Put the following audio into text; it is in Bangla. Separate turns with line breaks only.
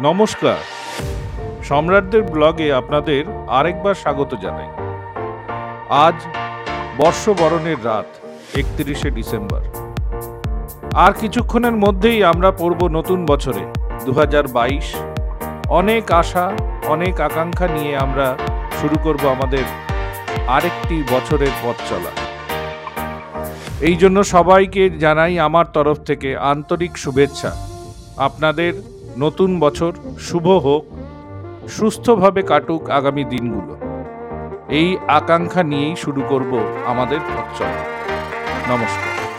নমস্কার। সম্রাটদের ব্লগে আপনাদের আরেকবার স্বাগত জানাই। আজ বর্ষবরণের রাত, একত্রিশে ডিসেম্বর। আর কিছুক্ষণের মধ্যেই আমরা পড়ব নতুন বছরে দু হাজার বাইশ। অনেক আশা, অনেক আকাঙ্ক্ষা নিয়ে আমরা শুরু করব আমাদের আরেকটি বছরের পথ চলা। এই জন্য সবাইকে জানাই আমার তরফ থেকে আন্তরিক শুভেচ্ছা। আপনাদের নতুন বছর শুভ হোক, সুস্থভাবে কাটুক আগামী দিনগুলো। এই আকাঙ্ক্ষা নিয়েই শুরু করব আমাদের পথ নমস্কার।